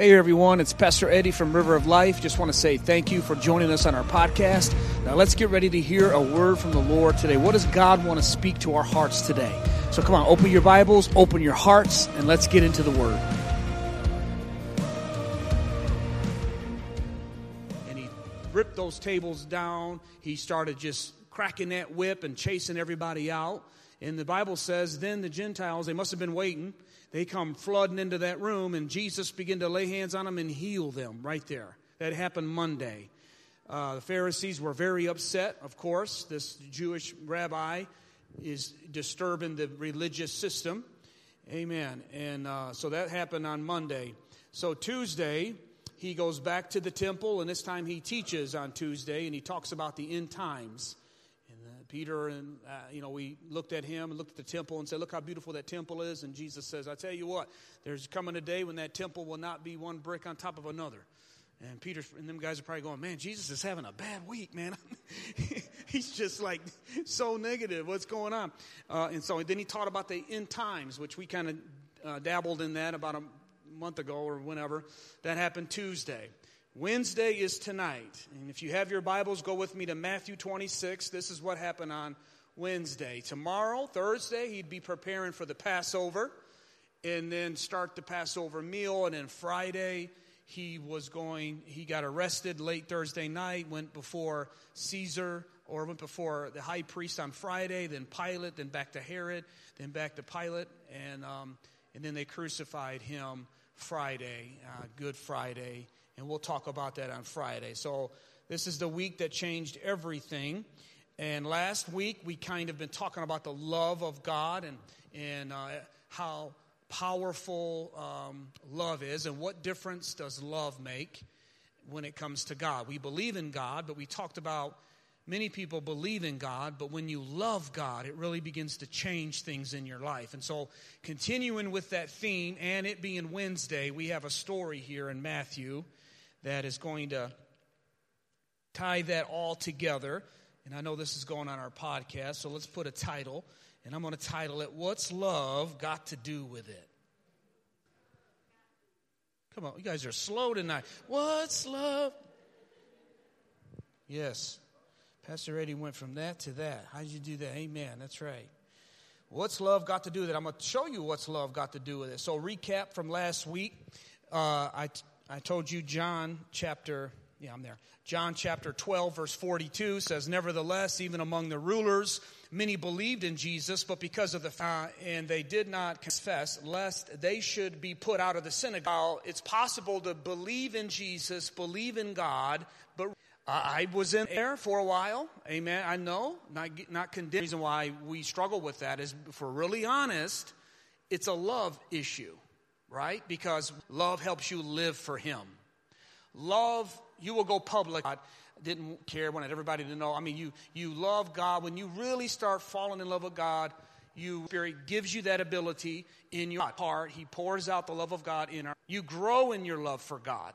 Hey everyone, it's Pastor Eddie from River of Life. Just want to say thank you for joining us on our podcast. Now let's get ready to hear a word from the Lord today. What does God want to speak to our hearts today? So come on, open your Bibles, open your hearts, and let's get into the word. And he ripped those tables down. He started just cracking that whip and chasing everybody out. And the Bible says, then the Gentiles, they must have been waiting they come flooding into that room, and Jesus began to lay hands on them and heal them right there. That happened Monday. Uh, the Pharisees were very upset, of course. This Jewish rabbi is disturbing the religious system. Amen. And uh, so that happened on Monday. So Tuesday, he goes back to the temple, and this time he teaches on Tuesday, and he talks about the end times. Peter and, uh, you know, we looked at him and looked at the temple and said, Look how beautiful that temple is. And Jesus says, I tell you what, there's coming a day when that temple will not be one brick on top of another. And Peter and them guys are probably going, Man, Jesus is having a bad week, man. He's just like so negative. What's going on? Uh, and so then he taught about the end times, which we kind of uh, dabbled in that about a month ago or whenever. That happened Tuesday. Wednesday is tonight. And if you have your Bibles, go with me to Matthew 26. This is what happened on Wednesday. Tomorrow, Thursday, he'd be preparing for the Passover and then start the Passover meal. And then Friday, he was going, he got arrested late Thursday night, went before Caesar or went before the high priest on Friday, then Pilate, then back to Herod, then back to Pilate. And, um, and then they crucified him Friday, uh, Good Friday and we'll talk about that on Friday. So, this is the week that changed everything. And last week, we kind of been talking about the love of God and, and uh, how powerful um, love is and what difference does love make when it comes to God. We believe in God, but we talked about many people believe in God, but when you love God, it really begins to change things in your life. And so, continuing with that theme, and it being Wednesday, we have a story here in Matthew that is going to tie that all together. And I know this is going on our podcast, so let's put a title. And I'm going to title it, What's Love Got to Do with It? Come on, you guys are slow tonight. What's love? Yes. Pastor Eddie went from that to that. How did you do that? Amen. That's right. What's love got to do with it? I'm going to show you what's love got to do with it. So, recap from last week. Uh, I I told you John chapter, yeah, I'm there. John chapter 12, verse 42 says, Nevertheless, even among the rulers, many believed in Jesus, but because of the uh, and they did not confess, lest they should be put out of the synagogue. It's possible to believe in Jesus, believe in God, but I was in there for a while. Amen. I know, not not condemned. The reason why we struggle with that is, if we're really honest, it's a love issue right? Because love helps you live for Him. Love, you will go public. I didn't care, wanted everybody to know. I mean, you, you love God. When you really start falling in love with God, you Spirit gives you that ability in your heart. He pours out the love of God in our. You grow in your love for God,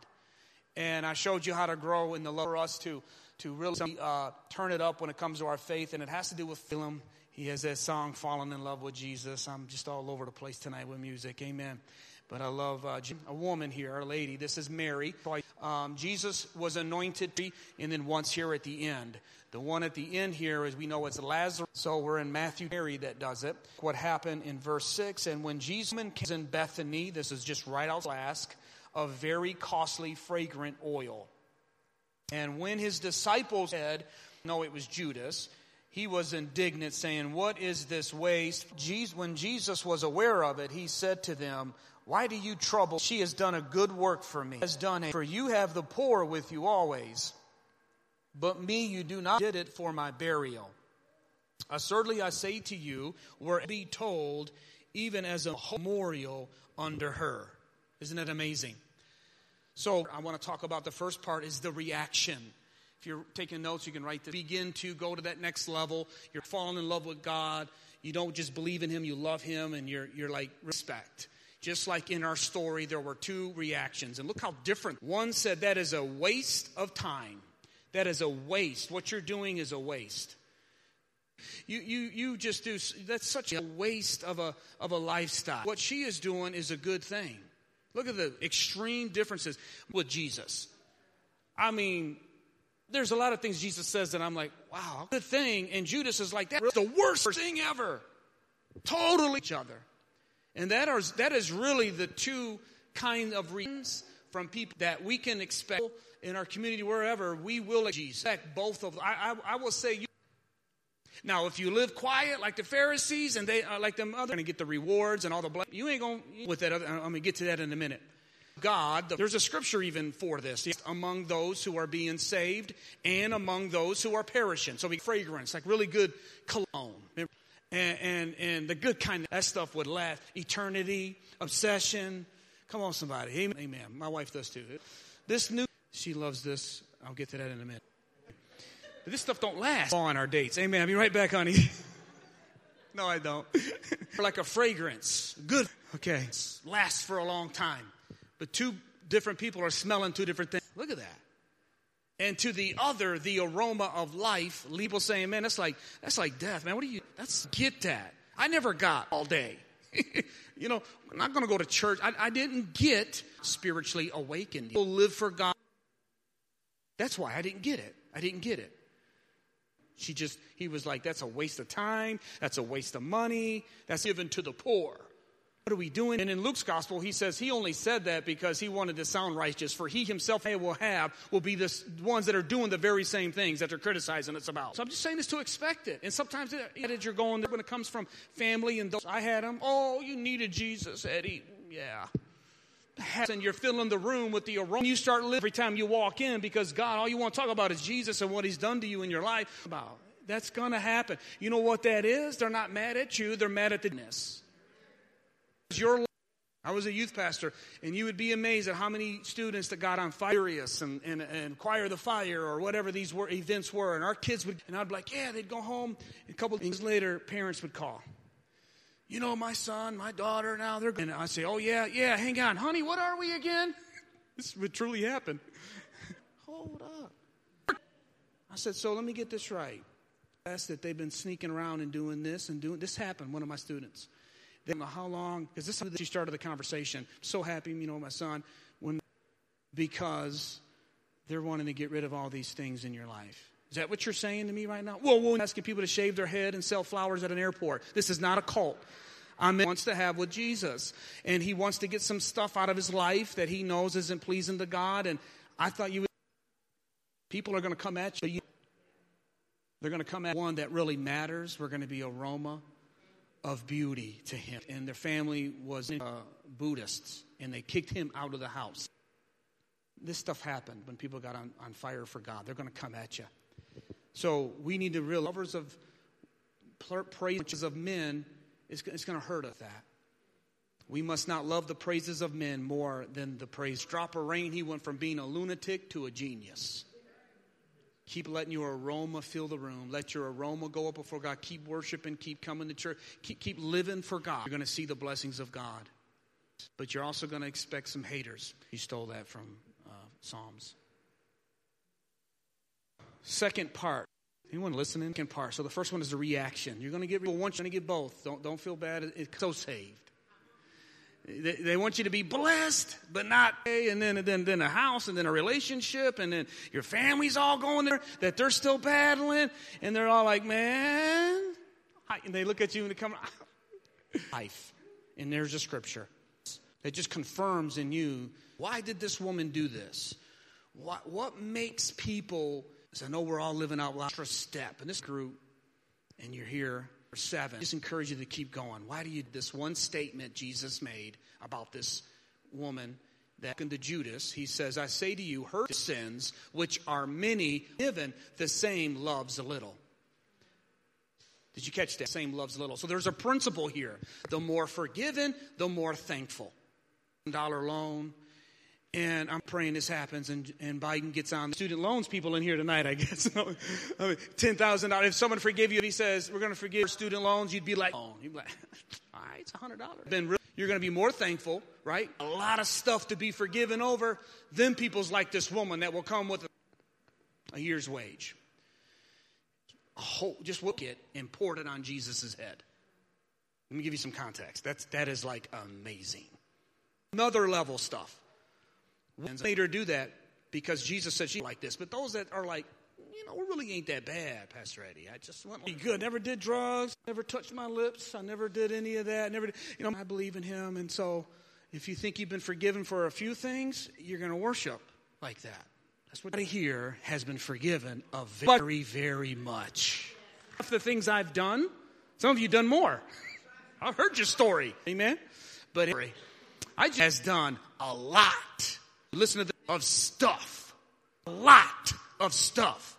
and I showed you how to grow in the love for us to to really uh, turn it up when it comes to our faith, and it has to do with Philip. He has that song, "Falling in Love with Jesus." I'm just all over the place tonight with music. Amen. But I love uh, a woman here, a lady. This is Mary. Um, Jesus was anointed, and then once here at the end. The one at the end here, as we know, it's Lazarus. So we're in Matthew, Mary that does it. What happened in verse 6 And when Jesus was in Bethany, this is just right out of ask, of very costly, fragrant oil. And when his disciples said, No, it was Judas he was indignant, saying, What is this waste? When Jesus was aware of it, he said to them, why do you trouble? She has done a good work for me. Has done it. For you have the poor with you always. But me you do not did it for my burial. Assuredly I say to you, were be told, even as a memorial under her. Isn't it amazing? So I want to talk about the first part is the reaction. If you're taking notes, you can write this. Begin to go to that next level. You're falling in love with God. You don't just believe in Him, you love Him, and you're, you're like respect. Just like in our story, there were two reactions. And look how different. One said, That is a waste of time. That is a waste. What you're doing is a waste. You, you, you just do, that's such a waste of a, of a lifestyle. What she is doing is a good thing. Look at the extreme differences with Jesus. I mean, there's a lot of things Jesus says that I'm like, wow, good thing. And Judas is like, that's the worst thing ever. Totally each other. And that is, that is really the two kind of reasons from people that we can expect in our community, wherever we will expect both of them. I, I, I will say, you, now if you live quiet like the Pharisees and they uh, like them other, going to get the rewards and all the blessings. You ain't going with that. Other, I'm going to get to that in a minute. God, there's a scripture even for this. Among those who are being saved and among those who are perishing. So, we fragrance, like really good cologne. And, and, and the good kind of that stuff would last eternity, obsession. Come on, somebody. Amen. Amen. My wife does too. This new, she loves this. I'll get to that in a minute. But this stuff don't last on our dates. Amen. I'll be right back, honey. no, I don't. like a fragrance. Good. Okay. Lasts for a long time. But two different people are smelling two different things. Look at that. And to the other, the aroma of life, people saying, man, that's like, that's like death, man. What do you, that's, get that. I never got all day. you know, I'm not going to go to church. I, I didn't get spiritually awakened. People live for God. That's why I didn't get it. I didn't get it. She just, he was like, that's a waste of time. That's a waste of money. That's given to the poor. What are we doing? And in Luke's gospel, he says he only said that because he wanted to sound righteous, for he himself will have will be the ones that are doing the very same things that they're criticizing us about. So I'm just saying this to expect it. And sometimes it, you're going there when it comes from family and those. I had them. Oh, you needed Jesus, Eddie. Yeah. And you're filling the room with the aroma. You start living every time you walk in because God, all you want to talk about is Jesus and what He's done to you in your life. About that's going to happen. You know what that is? They're not mad at you. They're mad at the ness. Your I was a youth pastor, and you would be amazed at how many students that got on Furious and, and, and Acquire the Fire or whatever these were, events were. And our kids would, and I'd be like, yeah, they'd go home. A couple of days later, parents would call. You know, my son, my daughter, now they're. And I'd say, oh, yeah, yeah, hang on. Honey, what are we again? This would truly happen. Hold up. I said, so let me get this right. That's that they've been sneaking around and doing this and doing this happened, one of my students. They don't know how long, because this is how she started the conversation. So happy, you know, my son, when because they're wanting to get rid of all these things in your life. Is that what you're saying to me right now? Whoa, we're asking people to shave their head and sell flowers at an airport. This is not a cult. I mean, wants to have with Jesus, and he wants to get some stuff out of his life that he knows isn't pleasing to God. And I thought you would. People are going to come at you. They're going to come at one that really matters. We're going to be aroma of beauty to him. And their family was uh, Buddhists, and they kicked him out of the house. This stuff happened when people got on, on fire for God. They're going to come at you. So we need to realize lovers of praises of men is it's going to hurt us that. We must not love the praises of men more than the praise. Drop of rain, he went from being a lunatic to a genius. Keep letting your aroma fill the room. Let your aroma go up before God. Keep worshiping. Keep coming to church. Keep, keep living for God. You're going to see the blessings of God. But you're also going to expect some haters. He stole that from uh, Psalms. Second part. Anyone listening? Second part. So the first one is the reaction. You're going to get people want you to get both. Don't don't feel bad. It's so saved. They, want you to be blessed, but not, and then, and then, then a house, and then a relationship, and then your family's all going there, that they're still battling, and they're all like, man, and they look at you and they come, life. And there's a scripture that just confirms in you, why did this woman do this? What, what makes people, I know we're all living out extra step in this group, and you're here, seven. I just encourage you to keep going. Why do you, this one statement Jesus made about this woman that to Judas, he says, I say to you, her sins, which are many, given the same loves a little. Did you catch that? Same loves a little. So there's a principle here. The more forgiven, the more thankful. Dollar loan, and I'm praying this happens and, and Biden gets on student loans people in here tonight, I guess. I mean, $10,000. If someone forgive you, if he says, we're going to forgive student loans, you'd be like, oh, you'd be like, all right, it's $100. Then really, you're going to be more thankful, right? A lot of stuff to be forgiven over. Then people's like this woman that will come with a, a year's wage. A whole, just look it and pour it on Jesus' head. Let me give you some context. That's, that is like amazing. another level stuff. Her do that because Jesus said she like this. But those that are like, you know, it really ain't that bad, Pastor Eddie. I just want to be good. Never did drugs. Never touched my lips. I never did any of that. Never, did, you know, I believe in Him. And so, if you think you've been forgiven for a few things, you're going to worship like that. That's what here has been forgiven of very, very much. Of the things I've done, some of you done more. I've heard your story. Amen. But I just has done a lot. Listen to the, of stuff. A lot of stuff.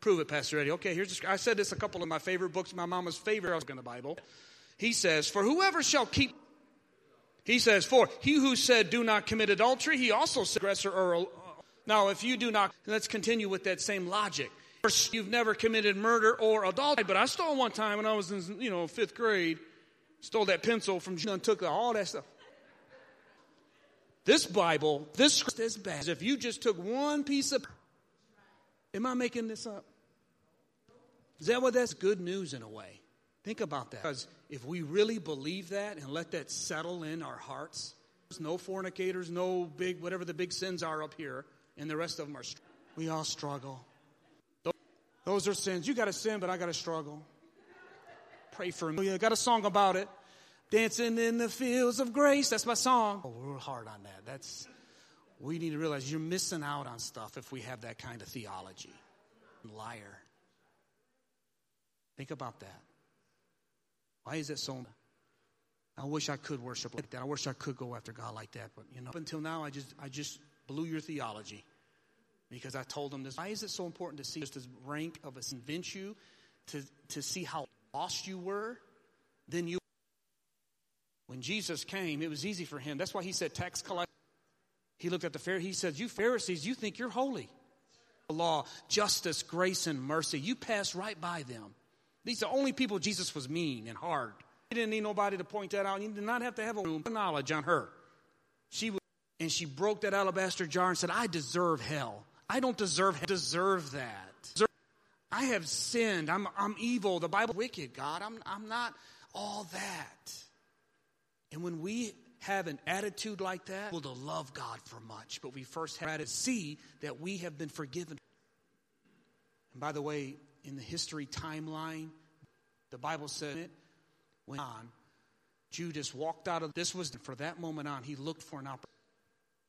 Prove it, Pastor Eddie. Okay, here's the, I said this a couple of my favorite books, my mama's favorite in the Bible. He says, For whoever shall keep he says, For he who said, Do not commit adultery, he also said, aggressor or now, if you do not, let's continue with that same logic. First, you've never committed murder or adultery, but I stole one time when I was in, you know, fifth grade. Stole that pencil from John, took all that stuff. This Bible, this is bad as if you just took one piece of. Am I making this up? Is that what that's good news in a way? Think about that. Because if we really believe that and let that settle in our hearts, there's no fornicators, no big, whatever the big sins are up here and the rest of them are. We all struggle. Those are sins. You got to sin, but I got to struggle. Pray for me. Oh, I got a song about it. Dancing in the fields of grace. That's my song. Oh, we're hard on that. That's we need to realize you're missing out on stuff if we have that kind of theology. Liar. Think about that. Why is it so? I wish I could worship like that. I wish I could go after God like that, but you know, up until now, I just, I just blew your theology because I told them this. Why is it so important to see just as rank of a convince you to, to see how lost you were? Then you. When Jesus came, it was easy for him. That's why he said, tax collect. He looked at the Pharisees. He said, You Pharisees, you think you're holy. The law, justice, grace, and mercy. You pass right by them. These are the only people Jesus was mean and hard. He didn't need nobody to point that out. He did not have to have a room knowledge on her. She was and she broke that alabaster jar and said, I deserve hell. I don't deserve hell. deserve that. I have sinned. I'm, I'm evil. The Bible wicked, God. I'm, I'm not all that. And when we have an attitude like that, we'll to love God for much. But we first have to see that we have been forgiven. And by the way, in the history timeline, the Bible said it when on Judas walked out of this was for that moment on, he looked for an opportunity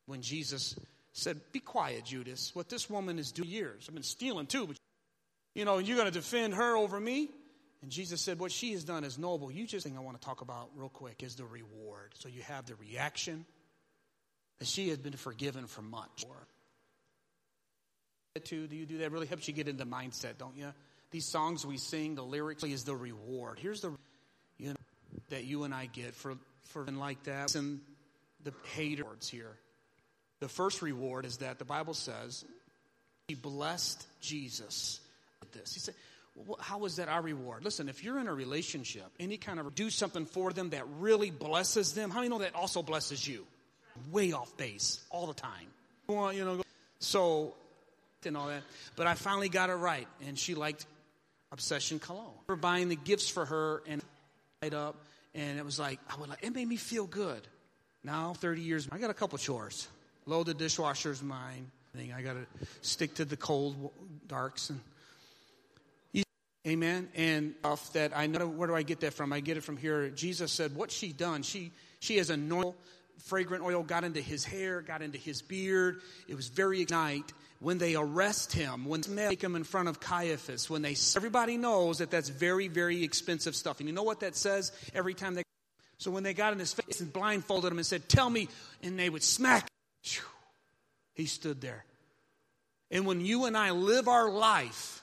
when Jesus said, Be quiet, Judas. What this woman is doing years. I've been stealing too, but you know, you're going to defend her over me? And Jesus said, What she has done is noble. You just thing I want to talk about real quick is the reward. So you have the reaction that she has been forgiven for much. Too, do you do that? Really helps you get into mindset, don't you? These songs we sing, the lyrics is the reward. Here's the you know that you and I get for for like that and the haters here. The first reward is that the Bible says he blessed Jesus with this. He said, how is that our reward? Listen, if you're in a relationship, any kind of do something for them that really blesses them, how do you know that also blesses you? Way off base all the time. Well, you know, so and all that. But I finally got it right, and she liked Obsession Cologne. We are buying the gifts for her and light up, and it was like I would like it made me feel good. Now, 30 years, I got a couple chores. Load the dishwasher's mine. I got to stick to the cold darks and Amen. And off that I know where do I get that from? I get it from here. Jesus said, "What she done? She she has anointed fragrant oil got into his hair, got into his beard. It was very ignite. When they arrest him, when they take him in front of Caiaphas, when they everybody knows that that's very very expensive stuff. And you know what that says every time they. So when they got in his face and blindfolded him and said, "Tell me," and they would smack he stood there. And when you and I live our life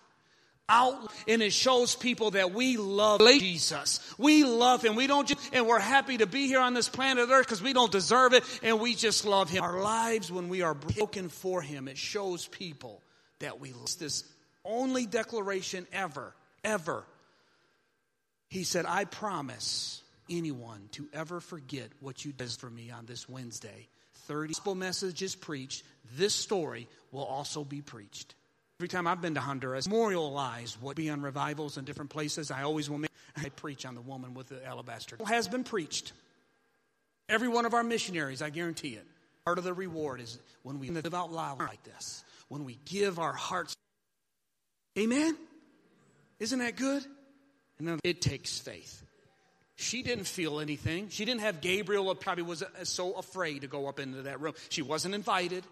out and it shows people that we love Jesus. We love him. We don't just, and we're happy to be here on this planet earth because we don't deserve it and we just love him. Our lives when we are broken for him, it shows people that we love this only declaration ever, ever. He said, I promise anyone to ever forget what you did for me on this Wednesday 30 gospel messages preached, this story will also be preached. Every time I've been to Honduras, memorialize what be on revivals in different places. I always will make I preach on the woman with the alabaster. Has been preached. Every one of our missionaries, I guarantee it. Part of the reward is when we live out loud like this, when we give our hearts. Amen? Isn't that good? And then it takes faith. She didn't feel anything. She didn't have Gabriel, probably was uh, so afraid to go up into that room. She wasn't invited.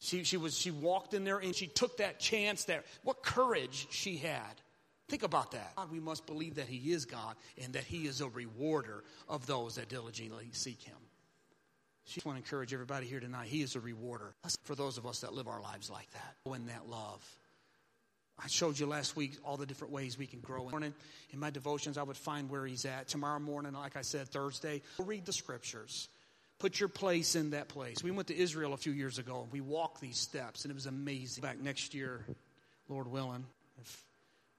She, she, was, she walked in there and she took that chance there. What courage she had. Think about that. God, we must believe that He is God and that He is a rewarder of those that diligently seek Him. I just want to encourage everybody here tonight. He is a rewarder for those of us that live our lives like that. In that love. I showed you last week all the different ways we can grow. Morning, In my devotions, I would find where he's at. Tomorrow morning, like I said, Thursday, we'll read the scriptures. Put your place in that place. We went to Israel a few years ago and we walked these steps, and it was amazing. Back next year, Lord willing, if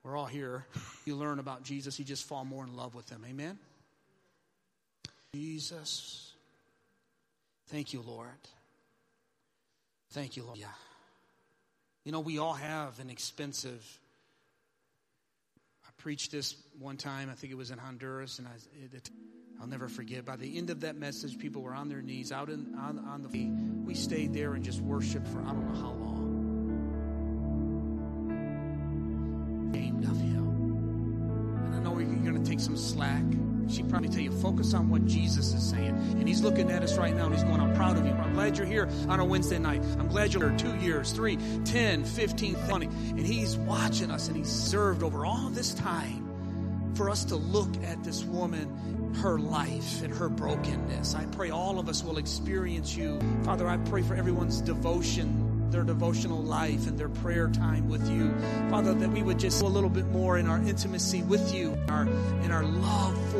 we're all here, you learn about Jesus, you just fall more in love with him. Amen? Jesus. Thank you, Lord. Thank you, Lord. Yeah. You know, we all have an expensive. Preached this one time, I think it was in Honduras, and I, it, I'll never forget. By the end of that message, people were on their knees out in, on, on the. We stayed there and just worshiped for I don't know how long. Aimed of Him. And I know you're going to take some slack. She probably tell you, focus on what Jesus is saying. And he's looking at us right now and he's going, I'm proud of you. I'm glad you're here on a Wednesday night. I'm glad you're here two years, three, 10, 15, 20. And he's watching us and he's served over all this time for us to look at this woman, her life, and her brokenness. I pray all of us will experience you. Father, I pray for everyone's devotion their devotional life and their prayer time with you. Father, that we would just a little bit more in our intimacy with you, in our, in our love for